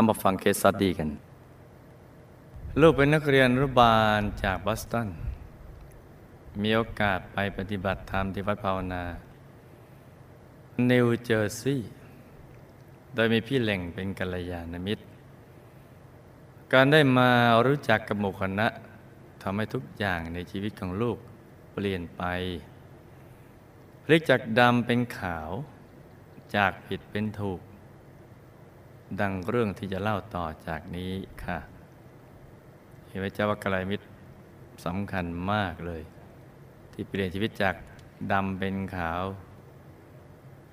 เอามาฟังเคสสดีกัน ลูกเป็นนักเรียนรุบาลจากบอสตัน มีโอกาสไปปฏิบัติธรรมที่วัดภาวนา นิวเจอร์ซีย์โดยมีพี่เหล่งเป็นกัลยาณมิตร การได้มารู้จักกับหมู่คณะทำให้ทุกอย่างในชีวิตของลูกเปลี่ยนไป พลิกจากดำเป็นขาว จากผิดเป็นถูก ดังเรื่องที่จะเล่าต่อจากนี้ค่ะ เห็นไหมเจ้าว่ากลาณมิตรสำคัญมากเลย ที่เปลี่ยนชีวิตจากดำเป็นขาว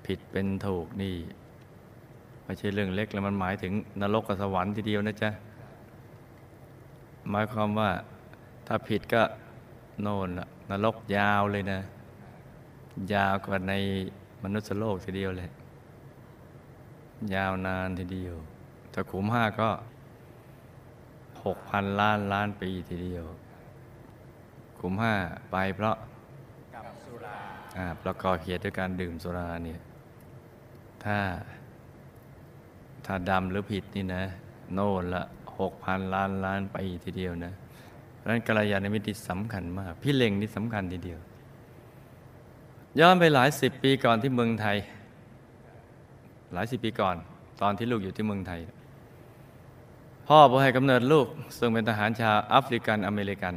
ผิดเป็นถูกนี่ไม่ใช่เรื่องเล็กแล้วมันหมายถึงนรกกับสวรรค์ทีเดียวนะจ๊ะ หมายความว่าถ้าผิดก็โน่นนรกยาวเลยนะ ยาวกว่าในมนุษย์โลกทีเดียวเลย ยาวนานทีเดียวถ้าขุมห้าก็หกพันล้านล้านปีทีเดียว ขุมห้าไปเพราะอ่าประกอบเหตุด้วยการดื่มสุราเนี่ย ถ้า ถ้าดำหรือผิดนี่นะ โน่นละหกพันล้านล้านปีทีเดียวนะเพราะฉะนั้นกัลยาณมิตรที่สำคัญมาก พี่เล็งนี่สำคัญทีเดียว ย้อนไปหลายสิบปีก่อนที่เมืองไทย หลายสิบปีก่อน ตอนที่ลูกอยู่ที่เมืองไทย พ่อผู้ให้กำเนิดลูก ซึ่งเป็นทหารชาวแอฟริกันอเมริกัน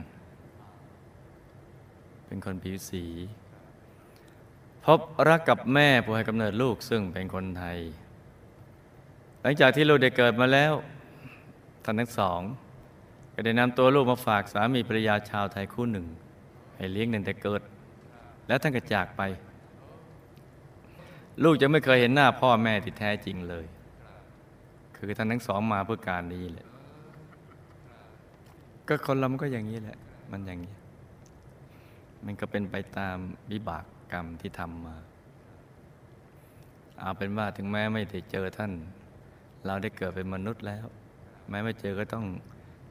เป็นคนผิวสี พบรักกับแม่ผู้ให้กำเนิดลูกซึ่งเป็นคนไทย หลังจากที่ลูกได้เกิดมาแล้วท่านทั้งสอง ก็ได้นำตัวลูกมาฝากสามีภรรยาชาวไทยคู่หนึ่ง ให้เลี้ยงตั้งแต่เกิด แล้วท่านก็จากไป ลูกจะไม่เคยเห็นหน้าพ่อแม่ที่แท้จริงเลย คือท่านทั้งสองมาเพื่อการนี้แหละ ก็คนเรามันก็อย่างนี้แหละ มันอย่างนี้ มันก็เป็นไปตามวิบากกรรมที่ทำมา เอาเป็นว่าถึงแม้ไม่ได้เจอท่าน เราได้เกิดเป็นมนุษย์แล้ว แม้ไม่เจอก็ต้อง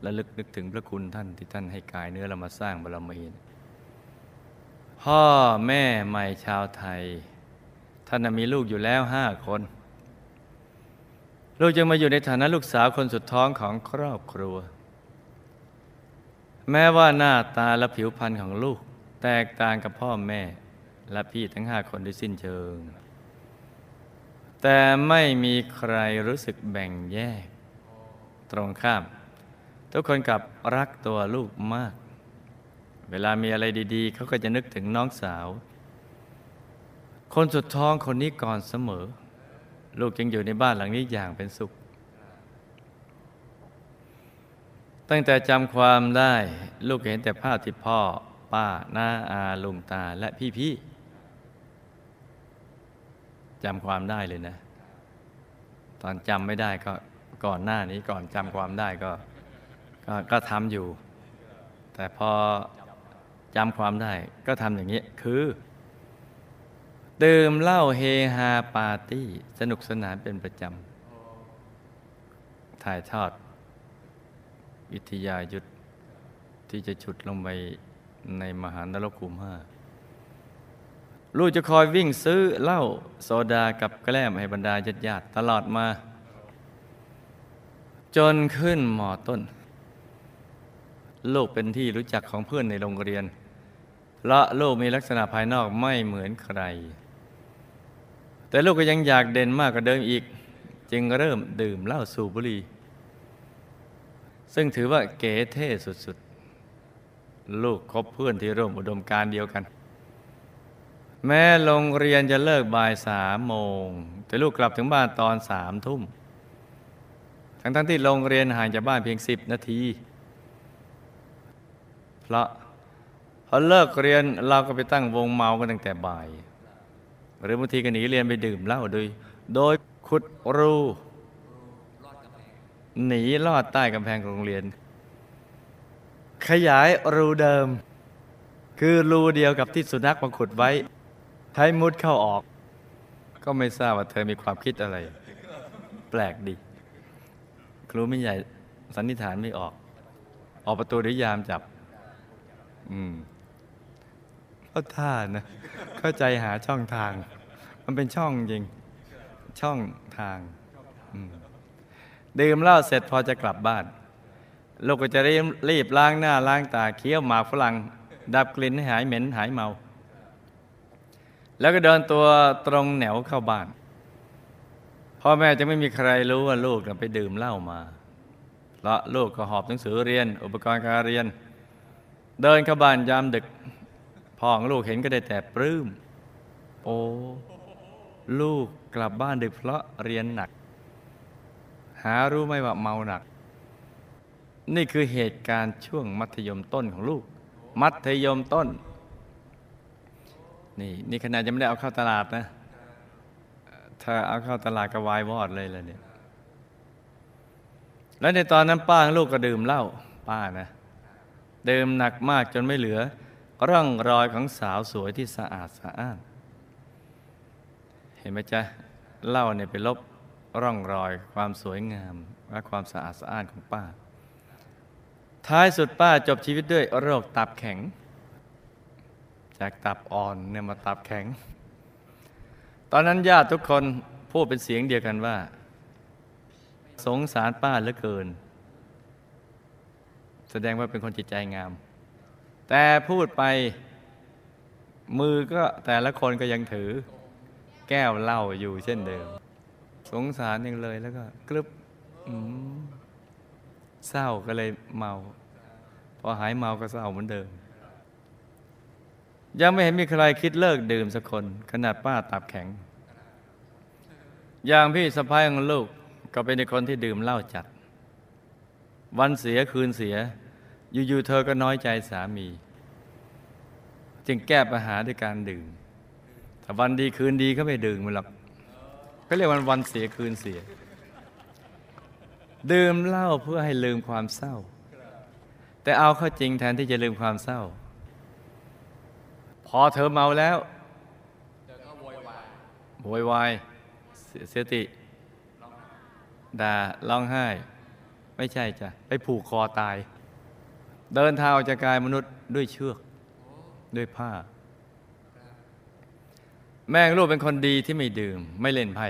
ระลึกนึกถึงพระคุณท่านที่ท่านให้กายเนื้อเรามาสร้างบารมี พ่อแม่ใหม่ชาวไทย ท่านมีลูกอยู่แล้วห้าคน ลูกจึงมาอยู่ในฐานะลูกสาวคนสุดท้องของครอบครัว แม้ว่าหน้าตาและผิวพรรณของลูก แตกต่างกับพ่อแม่ และพี่ทั้งห้าคนด้วยสิ้นเชิง แต่ไม่มีใครรู้สึกแบ่งแยก ตรงข้าม ทุกคนกลับรักตัวลูกมาก เวลามีอะไรดี ๆ เขาก็จะนึกถึงน้องสาว คนสุดท้องคนนี้ก่อนเสมอ ลูกยังอยู่ในบ้านหลังนี้อย่างเป็นสุข ตั้งแต่จำความได้ ลูกเห็นแต่ภาพที่พ่อ ป้าน้าอาลุงตาและพี่ๆจำความได้เลยนะ ตอนจำไม่ได้ก็ก่อนหน้านี้ก่อนจำความได้ก็กก็ทำอยู่ แต่พอจำความได้ก็ทำอย่างนี้คือ ดื่มเหล้าเฮฮาปาร์ตี้ สนุกสนานเป็นประจำ ถ่ายทอด วิทยายุทธที่จะฉุดลงไปในมหานรกขุมห้าลูกจะคอยวิ่งซื้อเหล้าโซดากับแกล้มให้บรรดาญาติญาติตลอดมา จนขึ้นมอต้น ลูกเป็นที่รู้จักของเพื่อนในโรงเรียนเพราะลูกมีลักษณะภายนอกไม่เหมือนใคร แต่ลูกก็ยังอยากเด่นมากกว่าเดิมอีก จึงเริ่มดื่มเหล้าสูบบุหรี่ ซึ่งถือว่าเก๋เท่สุดๆ ลูกคบเพื่อนที่ร่วมอุดมการเดียวกัน แม้โรงเรียนจะเลิกบ่ายสามโมง แต่ลูกกลับถึงบ้านตอนสามทุ่ม ทั้งๆที่โรงเรียนห่างจากบ้านเพียงสิบนาที เพราะพอเลิกเรียนเราก็ไปตั้งวงเมากันตั้งแต่บ่าย หรือบางทีก็หนีเรียนไปดื่มเหล้าโดย โดยขุดรูหนีลอดใต้กำแพงของโรงเรียน ขยายรูเดิม คือรูเดียวกับที่สุนัขมาขุดไว้ใช้มุดเข้าออก ก็ไม่ทราบว่าเธอมีความคิดอะไร แปลกดี ครูไม่ใหญ่สันนิษฐานไม่ออก ออกประตูหรือยามจับ อืม ก็ท่านะเข้าใจหาช่องทาง มันเป็นช่องจริงช่องทางดื่มเหล้าเสร็จพอจะกลับบ้าน ลูกก็จะรีบรีบล้างหน้าล้างตาเคี้ยวหมากฝรั่ง ดับกลิ่นให้หายเหม็นหายเมา แล้วก็เดินตัวตรงแนวเข้าบ้านพ่อแม่จะไม่มีใครรู้ว่าลูกน่ะไปดื่มเหล้ามาเพราะลูกก็หอบหนังสือเรียน อุปกรณ์การเรียน เดินเข้าบ้านยามดึก พ่อของลูกเห็นก็ได้แต่ปลื้ม โอ้ลูกกลับบ้านดึกเพราะเรียนหนัก หารู้ไหมว่าเมาหนัก นี่คือเหตุการณ์ช่วงมัธยมต้นของลูก มัธยมต้น นี่นี่ขนาดยังไม่ได้เอาเข้าตลาดนะถ้าเอาเข้าตลาดก็วายวอดเลยเลยเนี่ยแล้วในตอนนั้นป้าลูกก็ดื่มเหล้าป้านะ ดื่มหนักมากจนไม่เหลือ ร่องรอยของสาวสวยที่สะอาดสะอ้าน เห็นไหมจ๊ะเล้าเนี่ยไปลบร่องรอยความสวยงาม และความสะอาดสะอ้านของป้า ท้ายสุดป้าจบชีวิตด้วยโรคตับแข็ง จากตับอ่อนเนี่ยมาตับแข็ง ตอนนั้นญาติทุกคนพูดเป็นเสียงเดียวกันว่า สงสารป้าเหลือเกิน แสดงว่าเป็นคนจิตใจงาม แต่พูดไปมือก็แต่ละคนก็ยังถือ แก้วเหล้าอยู่เช่นเดิม สงสารยังเลยแล้วก็กรึบเศร้าก็เลยเมา พอหายเมาก็เศร้าเหมือนเดิม ยังไม่เห็นมีใครคิดเลิกดื่มสักคน ขนาดป้าตับแข็ง อย่างพี่สะพ้ายของลูกก็เป็นคนที่ดื่มเหล้าจัด วันเสียคืนเสีย อยู่ๆเธอก็น้อยใจสามี จึงแก้ปัญหาด้วยการดื่มถ้าวันดีคืนดีก็ไม่ดื่มมันหรอกก็เรียกวันวันเสียคืนเสีย ดื่มเหล้าเพื่อให้ลืมความเศร้า แต่เอาเข้าจริงแทนที่จะลืมความเศร้า พอเธอเมาแล้วโวยวายเสียเสียติด่าร้องไห้ ไม่ใช่จ้ะ ไปผูกคอตาย เดินเท้าจากกายมนุษย์ด้วยเชือกด้วยผ้า แม่งลูกเป็นคนดีที่ไม่ดื่ม ไม่เล่นไพ่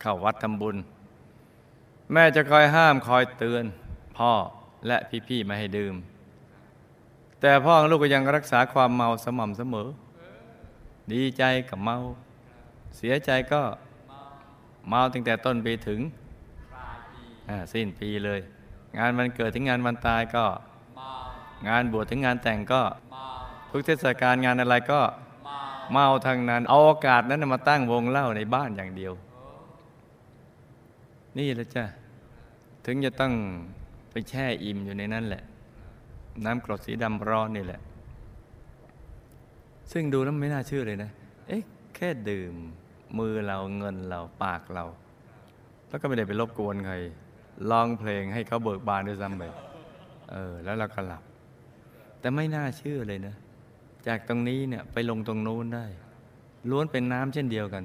เข้าวัดทำบุญ แม่จะคอยห้ามคอยเตือนพ่อและพี่ๆไม่ให้ดื่ม แต่พ่อของลูกก็ยังรักษาความเมาสม่ำเสมอ ดีใจกับเมา เสียใจก็เมาตั้งแต่ต้นปีถึงอ่าสิ้นปีเลย งานวันเกิดถึงงานวันตายก็ งานบวชถึงงานแต่งก็ ทุกเทศกาลงานอะไรก็เมาทางนั้น เอาโอกาสนั้นนะมาตั้งวงเล่าในบ้านอย่างเดียว นี่แหละจ้ะถึงจะต้องไปแช่อิ่มอยู่ในนั้นแหละ น้ำกรดสีดำร้อนนี่แหละ ซึ่งดูแล้วไม่น่าเชื่อเลยนะ เอ๊ะ แค่ดื่ม มือเราเงินเราปากเรา แล้วก็ไม่ได้ไปรบกวนใคร ร้องเพลงให้เขาเบิกบานด้วยซ้ำไปเออ แล้วเราก็หลับ แต่ไม่น่าเชื่อเลยนะ จากตรงนี้เนี่ยไปลงตรงนู้นได้ ล้วนเป็นน้ำเช่นเดียวกัน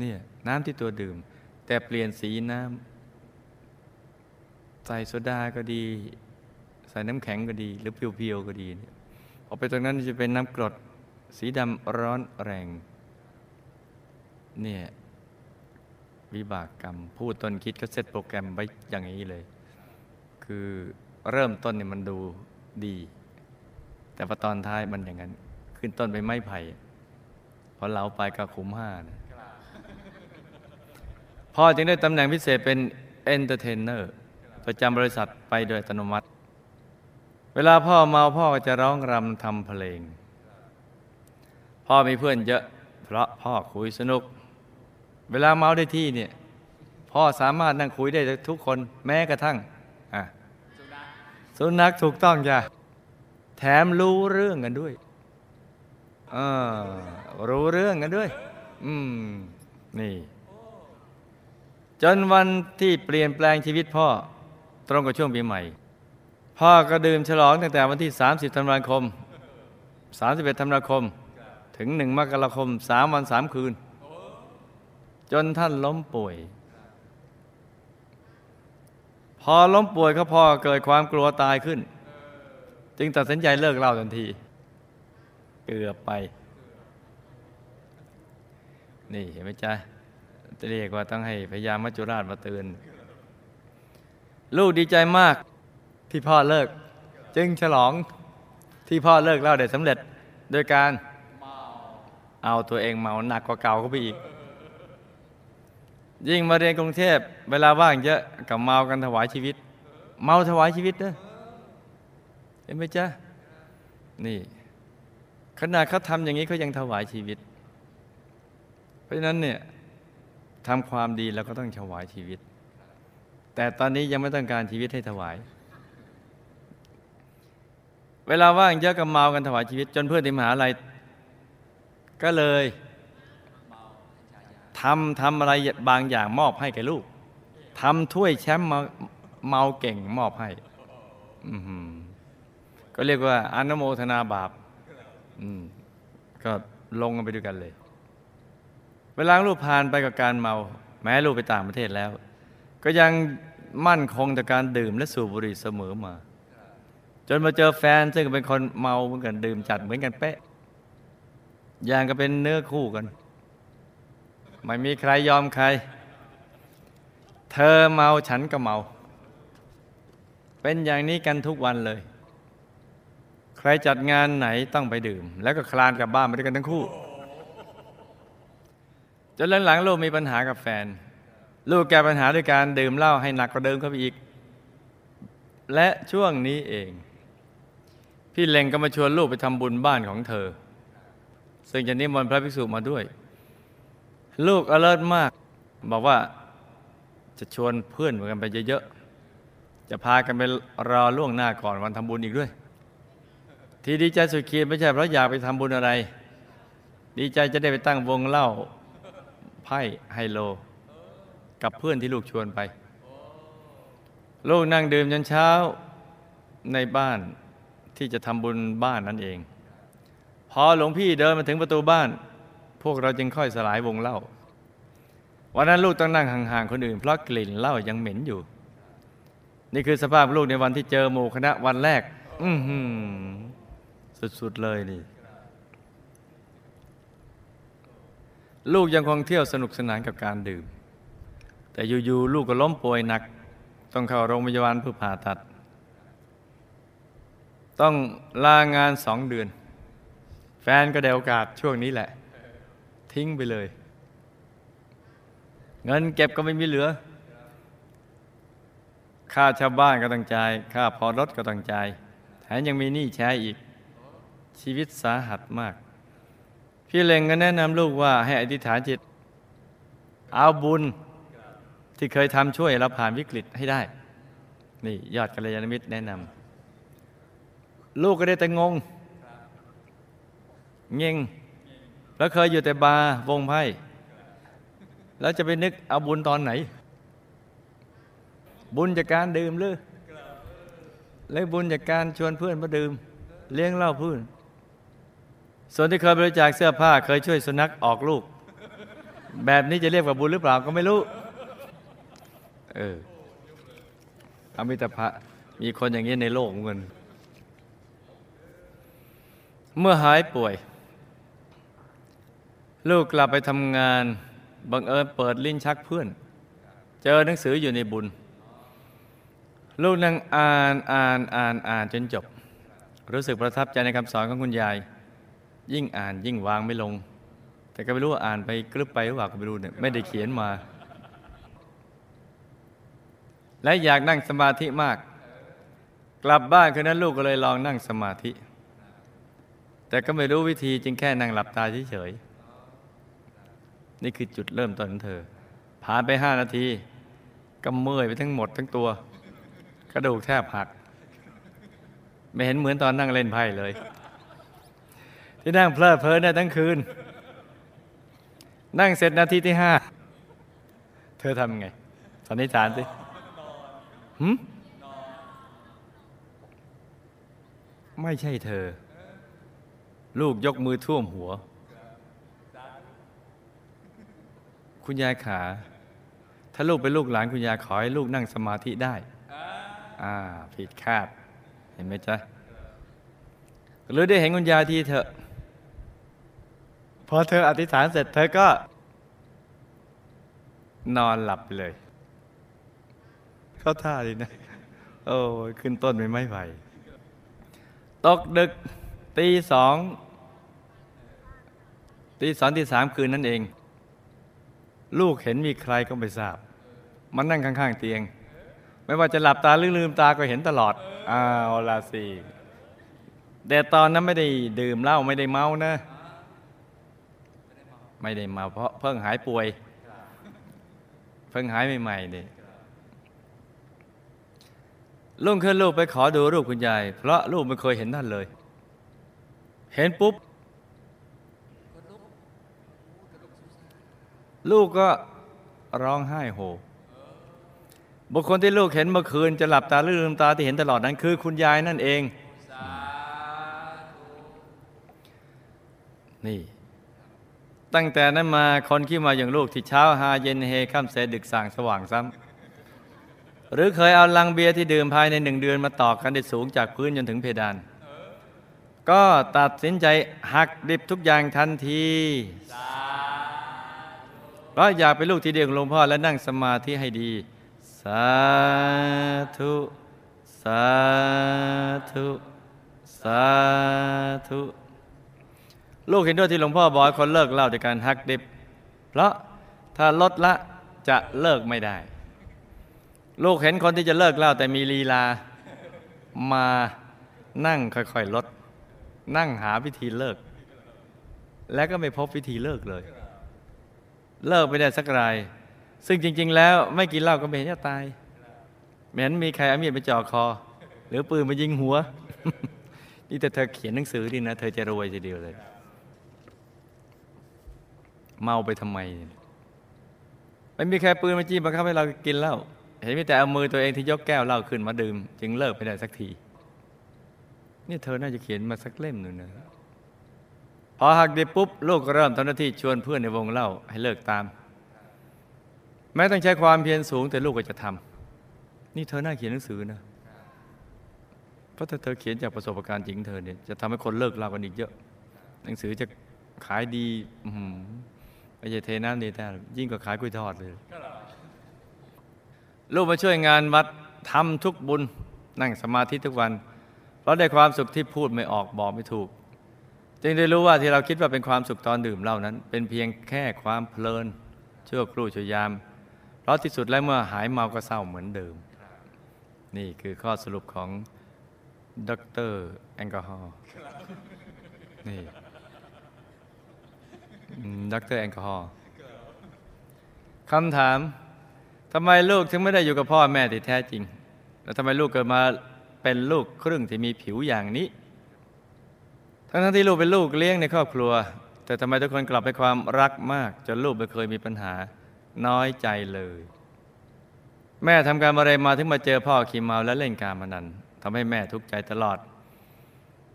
เนี่ยน้ำที่ตัวดื่ม แต่เปลี่ยนสีน้ำใส่โซดาก็ดี ใส่น้ำแข็งก็ดี หรือเพียวๆก็ดีเนี่ยพอไปตรงนั้นจะเป็นน้ำกรดสีดำร้อนแรง เนี่ย วิบากกรรมผู้ต้นคิดก็เซตโปรแกรมไว้อย่างนี้เลย คือเริ่มต้นเนี่ยมันดูดี แต่พอตอนท้ายมันอย่างนั้น ขึ้นต้นเป็นไม้ไผ่พอเหลาไปก็ขุมห้านะพ่อจึงได้ตำแหน่งพิเศษเป็น entertainer ประจำบริษัทไปโดยอัตโนมัติ เวลาพ่อเมาพ่อก็จะร้องรำทำเพลง พ่อมีเพื่อนเยอะ เพราะพ่อคุยสนุก เวลาเมาได้ที่เนี่ยพ่อสามารถนั่งคุยได้ทุกคนแม้กระทั่งสุนัขถูกต้องจ้ะแถมรู้เรื่องกันด้วยอรู้เรื่องกันด้วย อืม นี่ จนวันที่เปลี่ยนแปลงชีวิตพ่อ ตรงกับช่วงปีใหม่ พ่อก็ดื่มฉลองตั้งแต่วันที่ 30ธันวาคม 31ธันวาคม ถึง 1 มกราคม 3 วัน 3 คืน จนท่านล้มป่วย พอล้มป่วยก็พ่อเกิดความกลัวตายขึ้น จึงตัดสินใจเลิกเล้าทันที เกือบไป นี่เห็นไหมจ๊ะจะเรียกว่าต้องให้พยายามมัจจุราชมาเตือนลูกดีใจมากที่พ่อเลิก จึงฉลองที่พ่อเลิกเล่าได้สำเร็จโดยการเอาตัวเองเมาหนักกว่าเก่าเข้าไปอีก ยิ่งมาเรียนกรุงเทพเวลาว่างเยอะกับเมากันถวายชีวิต เมาถวายชีวิตเด้อเห็นไหมจ๊ะนี่ ขนาดเขาทำอย่างนี้เขายังถวายชีวิต เพราะฉะนั้นเนี่ยทำความดีเราก็ต้องถวายชีวิต แต่ตอนนี้ยังไม่ต้องการชีวิตให้ถวาย เวลาว่างเยอะกับเมากันถวายชีวิต จนเพื่อนที่มหาลัยก็เลย ทำทำอะไรบางอย่างมอบให้แก่ลูกทำถ้วยแชมป์เมาเมาเก่งมอบให้ ก็เรียกว่าอนุโมทนาบาปก็ลงกันไปด้วยกันเลย เวลาลูกผ่านไปกับการเมา แม้ลูกไปต่างประเทศแล้ว ก็ยังมั่นคงต่อการดื่มและสูบบุหรี่เสมอมา จนมาเจอแฟนซึ่งเป็นคนเมาเหมือนกันดื่มจัดเหมือนกันเป๊ะ อย่างก็เป็นเนื้อคู่กัน ไม่มีใครยอมใคร เธอเมาฉันก็เมา เป็นอย่างนี้กันทุกวันเลย ใครจัดงานไหนต้องไปดื่ม แล้วก็คลานกลับบ้านไปด้วยกันทั้งคู่จนหลังๆลูกมีปัญหากับแฟน ลูกแก้ปัญหาด้วยการดื่มเหล้าให้หนักกว่าเดิมเข้าไปอีก และช่วงนี้เอง พี่เล็งก็มาชวนลูกไปทำบุญบ้านของเธอ ซึ่งจะนิมนต์พระภิกษุมาด้วย ลูกอเลิศมาก บอกว่าจะชวนเพื่อนกันไปเยอะๆ จะพากันไปรอล่วงหน้าก่อนวันทำบุญอีกด้วย ที่ดีใจสุดขีดไม่ใช่เพราะอยากไปทำบุญอะไร ดีใจจะได้ไปตั้งวงเล่าไพ่ไฮโล กับเพื่อนที่ลูกชวนไป ลูกนั่งดื่มจนเช้าในบ้านที่จะทำบุญบ้านนั่นเอง พอหลวงพี่เดินมาถึงประตูบ้าน พวกเราจึงค่อยสลายวงเล่า วันนั้นลูกต้องนั่งห่างๆคนอื่น เพราะกลิ่นเหล้ายังเหม็นอยู่ นี่คือสภาพลูกในวันที่เจอหมู่คณะวันแรก อือหือสุดๆเลยนี่ ลูกยังคงเที่ยวสนุกสนานกับการดื่ม แต่อยู่ๆลูกก็ล้มป่วยหนัก ต้องเข้าโรงพยาบาลเพื่อผ่าตัด ต้องลางานสองเดือน แฟนก็เดโอกาสช่วงนี้แหละ ทิ้งไปเลย เงินเก็บก็ไม่มีเหลือ ค่าชาวบ้านก็ต้องจ่าย ค่าพอรถก็ต้องจ่ายแถมยังมีหนี้ใช้อีกชีวิตสาหัสมาก พี่เล็งก็แนะนำลูกว่าให้อธิษฐานจิต เอาบุญที่เคยทำช่วยเราผ่านวิกฤตให้ได้ นี่ยอดกัลยาณมิตรแนะนำลูกก็ได้แต่งง เง่ง แล้วเคยอยู่แต่บาร์วงไพ่แล้วจะไปนึกเอาบุญตอนไหน บุญจากการดื่มหรือเลยบุญจากการชวนเพื่อนมาดื่ม เลี้ยงเหล้าพื่อนส่วนที่เคยบริจาคเสื้อผ้า เคยช่วยสุนัขออกลูก แบบนี้จะเรียกว่าบุญหรือเปล่าก็ไม่รู้ เอออมิตรภะมีคนอย่างนี้ในโลกเหมือนกันเมื่อหายป่วย ลูกกลับไปทำงานบังเอิญเปิดลิ้นชักเพื่อน เจอหนังสืออยู่ในบุญ ลูกนั่งอ่านอ่านอ่านอ่านจนจบ รู้สึกประทับใจในคำสอนของคุณยาย ยิ่งอ่านยิ่งวางไม่ลง แต่ก็ไม่รู้ว่าอ่านไปกลึบไปหรือเปล่าก็ไม่รู้เนี่ยไม่ได้เขียนมา และอยากนั่งสมาธิมาก กลับบ้านคืนนั้นลูกก็เลยลองนั่งสมาธิ แต่ก็ไม่รู้วิธีจึงแค่นั่งหลับตาเฉยๆ นี่คือจุดเริ่มต้นของเธอ ผ่านไปห้านาทีก็เมื่อยไปทั้งหมดทั้งตัว กระดูกแทบหัก ไม่เห็นเหมือนตอนนั่งเล่นไพ่เลย ที่นั่งเพลิดเพลินได้ทั้งคืน นั่งเสร็จนาทีที่ห้าเธอทำไงสันนิษฐานสิหืมไม่ใช่เธอ ลูกยกมือท่วมหัว คุณยายขา ถ้าลูกเป็นลูกหลานคุณยายขอให้ลูกนั่งสมาธิได้ อ่า ผิดคาด เห็นไหมจ๊ะ หรือได้เห็นคุณยายทีเถอะ พอเธออธิษฐานเสร็จเธอก็ นอนหลับไปเลย เข้าท่าดีนะ โอ้ยขึ้นต้นไม่ไม่ไหวตกดึกตีสองตีสองตีสามคืนนั่นเอง ลูกเห็นมีใครก็ไม่ทราบ มันนั่งข้างๆเตียง ไม่ว่าจะหลับตาหรือลืมตาก็เห็นตลอดอ้าวลาสิแต่ตอนนั้นไม่ได้ดื่มเหล้าไม่ได้เมานะ ไม่ได้เมาเพราะเพิ่งหายป่วย เพิ่งหายใหม่ๆนี่ลุงขึ้นลูกไปขอดูรูปคุณยาย เพราะลูกไม่เคยเห็นท่านเลย เห็นปุ๊บ ลูกก็ร้องไห้โฮบุคคลที่ลูกเห็นเมื่อคืนจะหลับตาหรือลืมตาที่เห็นตลอดนั้นคือคุณยายนั่นเอง นี่ ตั้งแต่นั้นมาคนขี้มาอย่างลูกที่เช้าหาเย็นเฮค่ำเสดึกสั่งสว่างซ้ำหรือเคยเอาลังเบียร์ที่ดื่มภายในหนึ่งเดือนมาต่อกันได้สูงจากพื้นจนถึงเพดาน ก็ตัดสินใจหักดิบทุกอย่างทันที เพอยากเป็นลูกที่เดียวของหลวงพ่อและนั่งสมาธิให้ดี สาธุ สาธุ สาธุ ลูกเห็นด้วยที่หลวงพ่อบอกคนเลิกเล้าด้วยการหักดิบ เพราะถ้าลดละจะเลิกไม่ได้ ลูกเห็นคนที่จะเลิกเล้าแต่มีลีลา มานั่งค่อยๆลด นั่งหาวิธีเลิก แล้วก็ไม่พบวิธีเลิกเลย เลิกไม่ได้สักราย ซึ่งจริง ๆ แล้วไม่กินเหล้าก็ไม่เห็นจะตายไม่เห็นมีใครเอามีดไปจ่อคอ หรือปืนมายิงหัว นี่แต่เธอเขียนหนังสือดีนะ เธอจะรวยทีเดียวเลย เมาไปทำไมไม่มีใครปืนมาจี้บังคับให้เรากินเหล้าเห็นมีแต่เอามือตัวเองที่ยกแก้วเหล้าขึ้นมาดื่ม จึงเลิกไม่ได้สักทีนี่เธอน่าจะเขียนมาสักเล่มหนึ่งนะ พอหักดิบปุ๊บ ลูกก็เริ่มทำหน้าที่ชวนเพื่อนในวงเล่าให้เลิกตาม แม้ต้องใช้ความเพียรสูงแต่ลูกก็จะทำนี่เธอหน่าเขียนหนังสือนะเพราะถ้าเธอเขียนจากประสบการณ์จริงเธอเนี่ยจะทำให้คนเลิกเล่ากันอีกเยอะ หนังสือจะขายดีอืไม่ใช่เทน้ำดีแต่ยิ่งกว่าขายกล้ยทอดเลย ลูกมาช่วยงานวัดทำทุกบุญนั่งสมาธิทุกวัน เพราะได้ความสุขที่พูดไม่ออกบอกไม่ถูก จึงได้รู้ว่าที่เราคิดว่าเป็นความสุขตอนดื่มเหล้านั้น เป็นเพียงแค่ความเพลินชั่วครู่ชั่วยาม เพราะที่สุดแล้วเมื่อหายเมาก็เศร้าเหมือนเดิม นี่คือข้อสรุปของดรแอลกอฮอล์นี่ดรแอลกอฮอล์คำถามทำไมลูกถึงไม่ได้อยู่กับพ่อแม่ที่แท้จริง แล้วทำไมลูกเกิดมาเป็นลูกครึ่งที่มีผิวอย่างนี้ ทั้งที่ลูกเป็นลูกเลี้ยงในครอบครัว แต่ทำไมทุกคนกลับไปความรักมาก จนลูกไม่เคยมีปัญหาน้อยใจเลย แม่ทำการอะไรมาถึงมาเจอพ่อขี่เมาและเล่นการพนันทำให้แม่ทุกข์ใจตลอด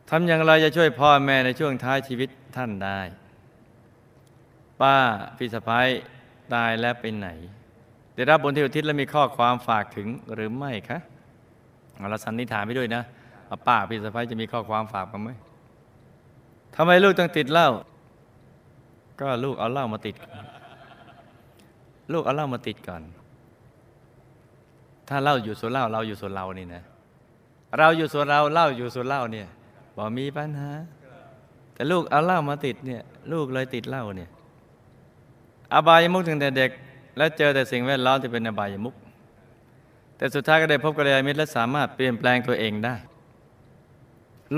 ทำอย่างไรจะช่วยพ่อแม่ในช่วงท้ายชีวิตท่านได้ ป้าพี่สะพ้ายตายแล้วไปไหน ได้รับบนที่อุทิศและมีข้อความฝากถึงหรือไม่คะเราสันนิษฐานไปด้วยนะป้าพี่สะพ้ายจะมีข้อความฝากมาไหม ทำไมลูกต้องติดเหล้าก็ลูกเอาเหล้ามาติด ลูกเอาเหล้ามาติดก่อน ถ้าเหล้าอยู่ส่วนเหล้าเราอยู่ส่วนเรานี่นะ เราอยู่ส่วนเราเหล้าอยู่ส่วนเหล้าเนี่ยบอกมีปัญหา แต่ลูกเอาเหล้ามาติดเนี่ย ลูกเลยติดเหล้าเนี่ย อบายมุกตั้งแต่เด็ก และเจอแต่สิ่งแวดล้อมที่เป็นอบายมุก แต่สุดท้ายก็ได้พบกัลยาณมิตรและสามารถเปลี่ยนแปลงตัวเองได้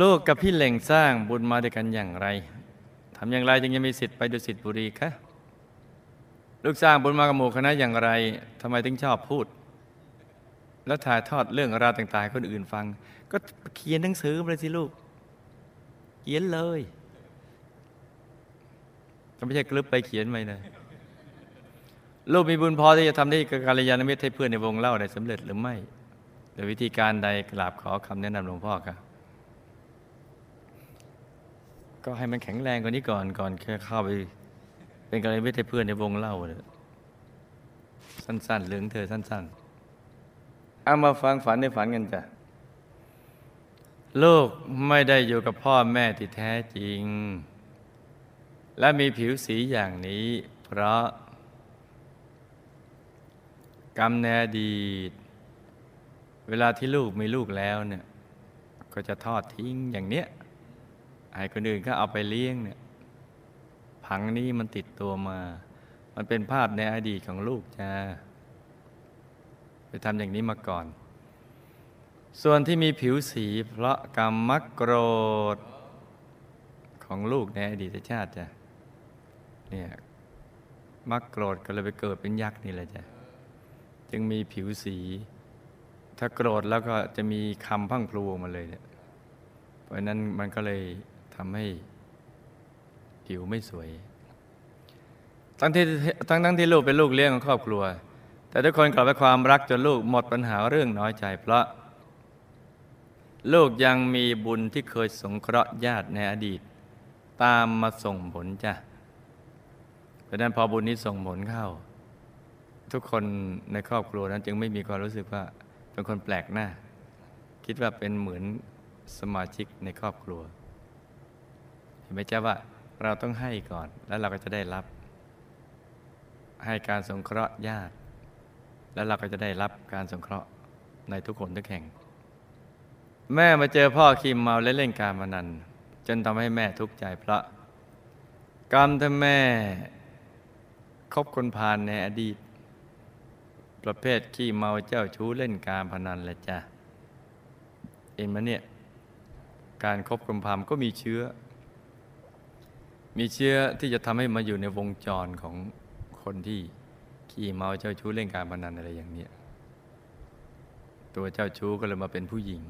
ลูกกับพี่เหล่งสร้างบุญมาด้วยกันอย่างไรทำอย่างไรจึงจะมีสิทธิ์ไปดุสิตบุรีคะลูกสร้างบุญมากับหมู่คณะอย่างไรทำไมถึงชอบพูด แล้วถ่ายทอดเรื่องราวต่างๆคนอื่นฟัง ก็เขียนหนังสือมาเลยสิลูก เขียนเลยก็ไม่ใช่กลึบไปเขียนไปนะลูกมีบุญพอที่จะทำได้กับการยานมิตรให้เพื่อนในวงเล่าได้สำเร็จหรือไม่โดยวิธีการใดกราบขอคำแนะนำหลวงพ่อครับ ก็ให้มันแข็งแรงกว่านี้ก่อนก่อนแค่เข้าไป เป็นการยานมิตรให้เพื่อนในวงเล่าเลยสั้น ๆ เหลืองเธอสั้น ๆ เอามาฟังฝันในฝันกันจ้ะลูกไม่ได้อยู่กับพ่อแม่ที่แท้จริง และมีผิวสีอย่างนี้ เพราะ กรรมในอดีต เวลาที่ลูกมีลูกแล้วเนี่ย ก็จะทอดทิ้งอย่างเนี้ย ให้คนอื่นก็เอาไปเลี้ยงเนี่ยผังนี้มันติดตัวมา มันเป็นภาพในอดีตของลูกจ้าไปทำอย่างนี้มาก่อน ส่วนที่มีผิวสีเพราะกรรมมักโกรธ ของลูกในอดีตชาติจ้ะเนี่ยมักโกรธก็เลยไปเกิดเป็นยักษ์นี่แหละจ้ะจึงมีผิวสี ถ้าโกรธแล้วก็จะมีคำพังพลูออกมาเลยเนี่ยเพราะนั้นมันก็เลย ทำให้ผิวไม่สวย ทั้งที่ทั้งทั้งที่ลูกเป็นลูกเลี้ยงของครอบครัว แต่ทุกคนกลับไปความรักจนลูกหมดปัญหาเรื่องน้อยใจ เพราะ ลูกยังมีบุญที่เคยสงเคราะห์ญาติในอดีต ตามมาส่งผลจ้ะเพราะนั้นพอบุญนี้ส่งผลเข้า ทุกคนในครอบครัวนั้นจึงไม่มีความรู้สึกว่าเป็นคนแปลกหน้า คิดว่าเป็นเหมือนสมาชิกในครอบครัว ห็นไหมจ๊ะว่าเราต้องให้ก่อนแล้วเราก็จะได้รับ ให้การสงเคราะห์ญาติ แล้วเราก็จะได้รับการสงเคราะห์ในทุกคนทุกแห่ง แม่มาเจอพ่อคิมเมาและเล่นการมานันจนทำให้แม่ทุกข์ใจเพราะ กรรมที่แม่คบคนพาลในอดีต ประเภทขี้เมาเจ้าชู้เล่นการพนันแหละจ้ะเอ็นมาเนี่ยการครบคนพาลก็มีเชื้อ มีเชื้อที่จะทำให้มาอยู่ในวงจรของคนที่ขี้เมาเจ้าชู้เล่นการพนันอะไรอย่างเนี้ยตัวเจ้าชู้ก็เลยมาเป็นผู้หญิง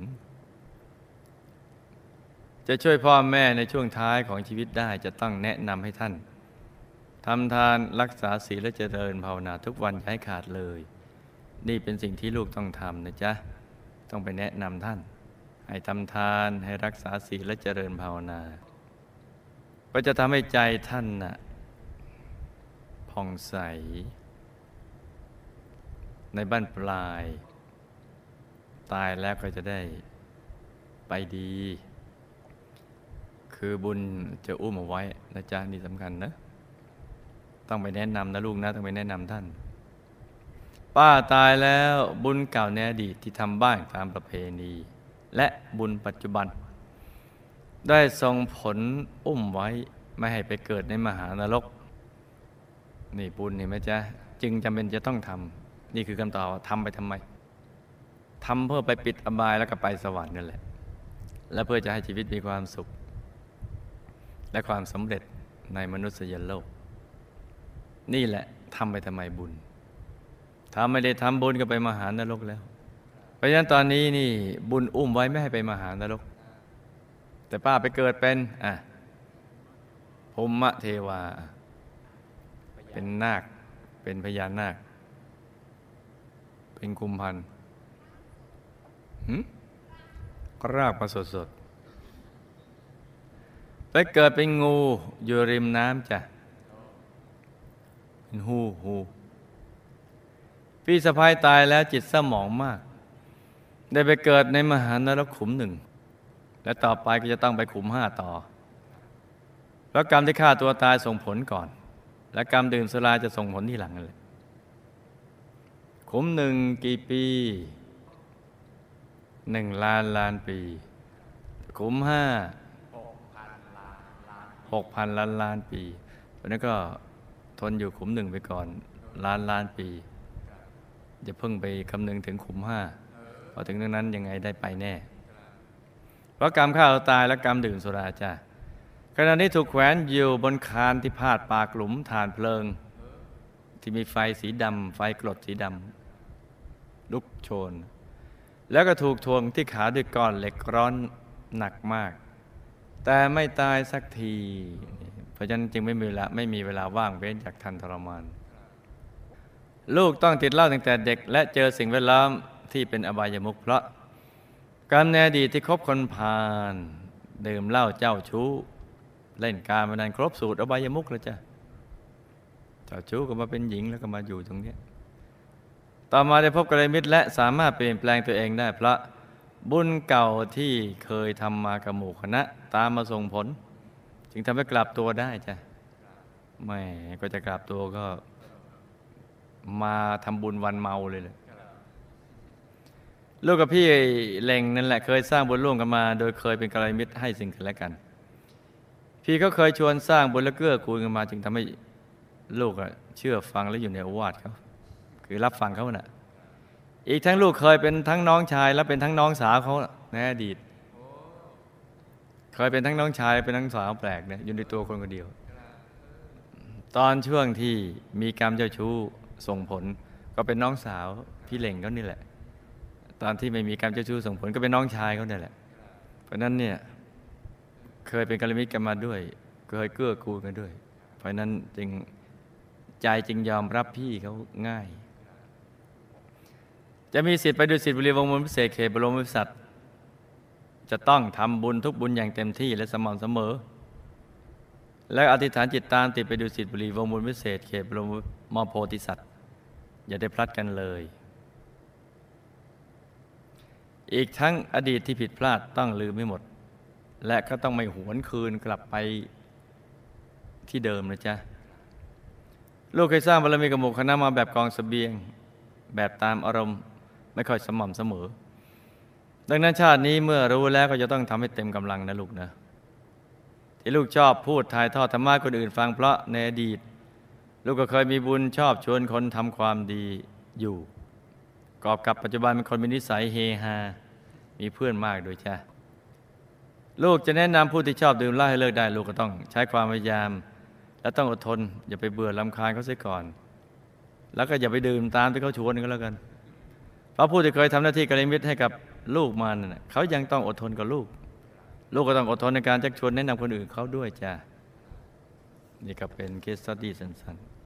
จะช่วยพ่อแม่ในช่วงท้ายของชีวิตได้จะต้องแนะนำให้ท่านทำทานรักษาศีลและเจริญภาวนาทุกวันให้ขาดเลย นี่เป็นสิ่งที่ลูกต้องทำนะจ๊ะ ต้องไปแนะนำท่าน ให้ทำทานให้รักษาศีลและเจริญภาวนา ก็จะทำให้ใจท่านน่ะผ่องใส ในบ้านปลาย ตายแล้วก็จะได้ไปดี คือบุญจะอุ้มเอาไว้นะจ๊ะนี่สำคัญนะต้องไปแนะนำนะลูกนะต้องไปแนะนำท่าน ป้าตายแล้วบุญเก่าในอดีตที่ทำบ้านตามประเพณี และบุญปัจจุบัน ได้ส่งผลอุ้มไว้ไม่ให้ไปเกิดในมหานรก นี่บุญเห็นไหมจ๊ะ จึงจำเป็นจะต้องทำนี่คือคำตอบว่าทำไปทำไมทำเพื่อไปปิดอบายแล้วก็ไปสวรรค์นั่นแหละ และเพื่อจะให้ชีวิตมีความสุข และความสำเร็จในมนุษยโลก นี่แหละทำไปทำไมบุญถ้าไม่ได้ทำบุญก็ไปมหานรกแล้ว เพราะฉะนั้นตอนนี้นี่บุญอุ้มไว้ไม่ให้ไปมหานรก แต่ป้าไปเกิดเป็นอะพรหมเทวา เป็นนาค เป็นพญานาค เป็นกุมพันธ์หืมรากมาสดๆไปเกิดเป็นงูอยู่ริมน้ำจ้ะ เป็นหูหูพี่สะพ้ายตายแล้วจิตสมองมาก ได้ไปเกิดในมหานรกขุมหนึ่ง และต่อไปก็จะต้องไปขุมห้าต่อ เพราะกรรมที่ฆ่าตัวตายส่งผลก่อน และกรรมดื่มสุราจะส่งผลที่หลังเลยขุมหนึ่งกี่ปีหนึ่งล้านล้านปี ขุมห้าหกพันล้านล้านปีเพราะนั้นก็ทนอยู่ขุมหนึ่งไปก่อน ล้านล้านปีอย่าเพิ่งไปคำนึงถึงขุมห้าพอถึงตรงนั้นยังไงได้ไปแน่ เพราะกรรมฆ่าเราตายและกรรมดื่มสุราจ้าขณะนี้ถูกแขวนอยู่บนคานที่พาดปากหลุมฐานเพลิง ที่มีไฟสีดำไฟกรดสีดำลุกโชน แล้วก็ถูกทวงที่ขาด้วยก้อนเหล็กร้อนหนักมาก แต่ไม่ตายสักที เพราะฉะนั้นจึงไม่มีเวลาไม่มีเวลาว่างเว้นจากทันทรมาน ลูกต้องติดเหล้าตั้งแต่เด็ก และเจอสิ่งแวดล้อมที่เป็นอบายมุขเพราะ กรรมในอดีตที่คบคนพาลดื่มเหล้าเจ้าชู้ เล่นการมานันครบสูตรอบายมุขแล้วจ้ะเจ้าชู้ก็มาเป็นหญิงแล้วก็มาอยู่ตรงนี้ ต่อมาได้พบกัลยาณมิตรและสามารถเปลี่ยนแปลงตัวเองได้เพราะบุญเก่าที่เคยทำมากับหมู่คณะ ตามมาส่งผล จึงทำให้กลับตัวได้จ้ะไม่ก็จะกลับตัวก็มาทำบุญวันเมาเลยเลย ลูกกับพี่เล็งนั่นแหละเคยสร้างบุญร่วมกันมา โดยเคยเป็นกัลยาณมิตรให้สิ่งกันและกัน พี่ก็เคยชวนสร้างบุญและเกื้อกูลกันมา จึงทำให้ลูกเชื่อฟังและอยู่ในอวาทเขาคือรับฟังเขาน่ะ อีกทั้งลูกเคยเป็นทั้งน้องชาย และเป็นทั้งน้องสาวเขาในอดีต เคยเป็นทั้งน้องชายเป็นทั้งสาวแปลกเนี่ยอยู่ในตัวคนคนเดียว ตอนช่วงที่มีกรรมเจ้าชู้ส่งผล ก็เป็นน้องสาวพี่เล่งเขานี่แหละ ตอนที่ไม่มีกรรเจ้าชู้ส่งผลก็เป็นน้องชายเขาเนี่ยแหละ เพราะนั้นเนี่ยเคยเป็นกัลยาณมิตรกันมาด้วย เคยเกื้อกูลกันด้วย เพราะนั้นจึงใจจึงยอมรับพี่เขาง่าย จะมีสิทธิ์ไปดูสิทธิบรีวงศ์มลพิเศษเขตบรมวิสัตจะต้องทำบุญทุกบุญอย่างเต็มที่และสม่ำเสมอ และอธิษฐานจิตตามติดไปดูสิทธิบุรีวงศ์มลพิเศษเขตบรมมโพธิสัตว์ อย่าได้พลัดกันเลย อีกทั้งอดีตที่ผิดพลาดต้องลืมไม่หมด และก็ต้องไม่หวนคืนกลับไปที่เดิมนะจ๊ะ ลูกเคยสร้างบารมีกับหมู่คณะมาแบบกองสเสบียง แบบตามอารมณ์ไม่ค่อยสม่ำเสมอ ดังนั้นชาตินี้เมื่อรู้แล้วก็จะต้องทำให้เต็มกำลังนะลูกนะ ที่ลูกชอบพูดถ่ายทอดธรรมะคนอื่นฟังเพราะในอดีต ลูกก็เคยมีบุญชอบชวนคนทำความดีอยู่ กอบกับปัจจุบันเป็นคนมีนิสัยเฮฮา มีเพื่อนมากโดยจ้ะลูกจะแนะนำผู้ที่ชอบดื่มเหล้าให้เลิกได้ ลูกก็ต้องใช้ความพยายาม และต้องอดทน อย่าไปเบื่อลำคาญเขาเสียก่อน แล้วก็อย่าไปดื่มตามที่เขาชวนก็แล้วกัน เพราะผู้ที่เคยทำหน้าที่กัลยาณมิตรให้กับลูกมาเนี่ยเขายังต้องอดทนกับลูก ลูกก็ต้องอดทนในการชักชวนแนะนำคนอื่นเขาด้วยจ้ะนี่ก็เป็นเคสสตี้สั้นๆ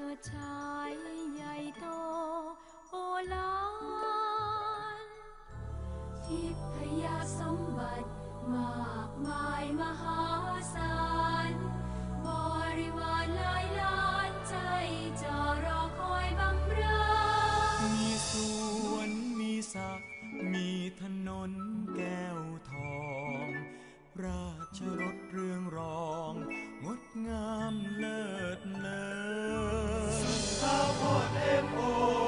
เชิดชายใหญ่โตโอฬานทิพยสมบัติมากมายมหาศาลบริวารหลายล้านใจจะรอคอยบำเรอมีสวนมีสระมีถนนแก้วทอง ราชรถเรืองรอง งดงามเลิศเลอ Lord,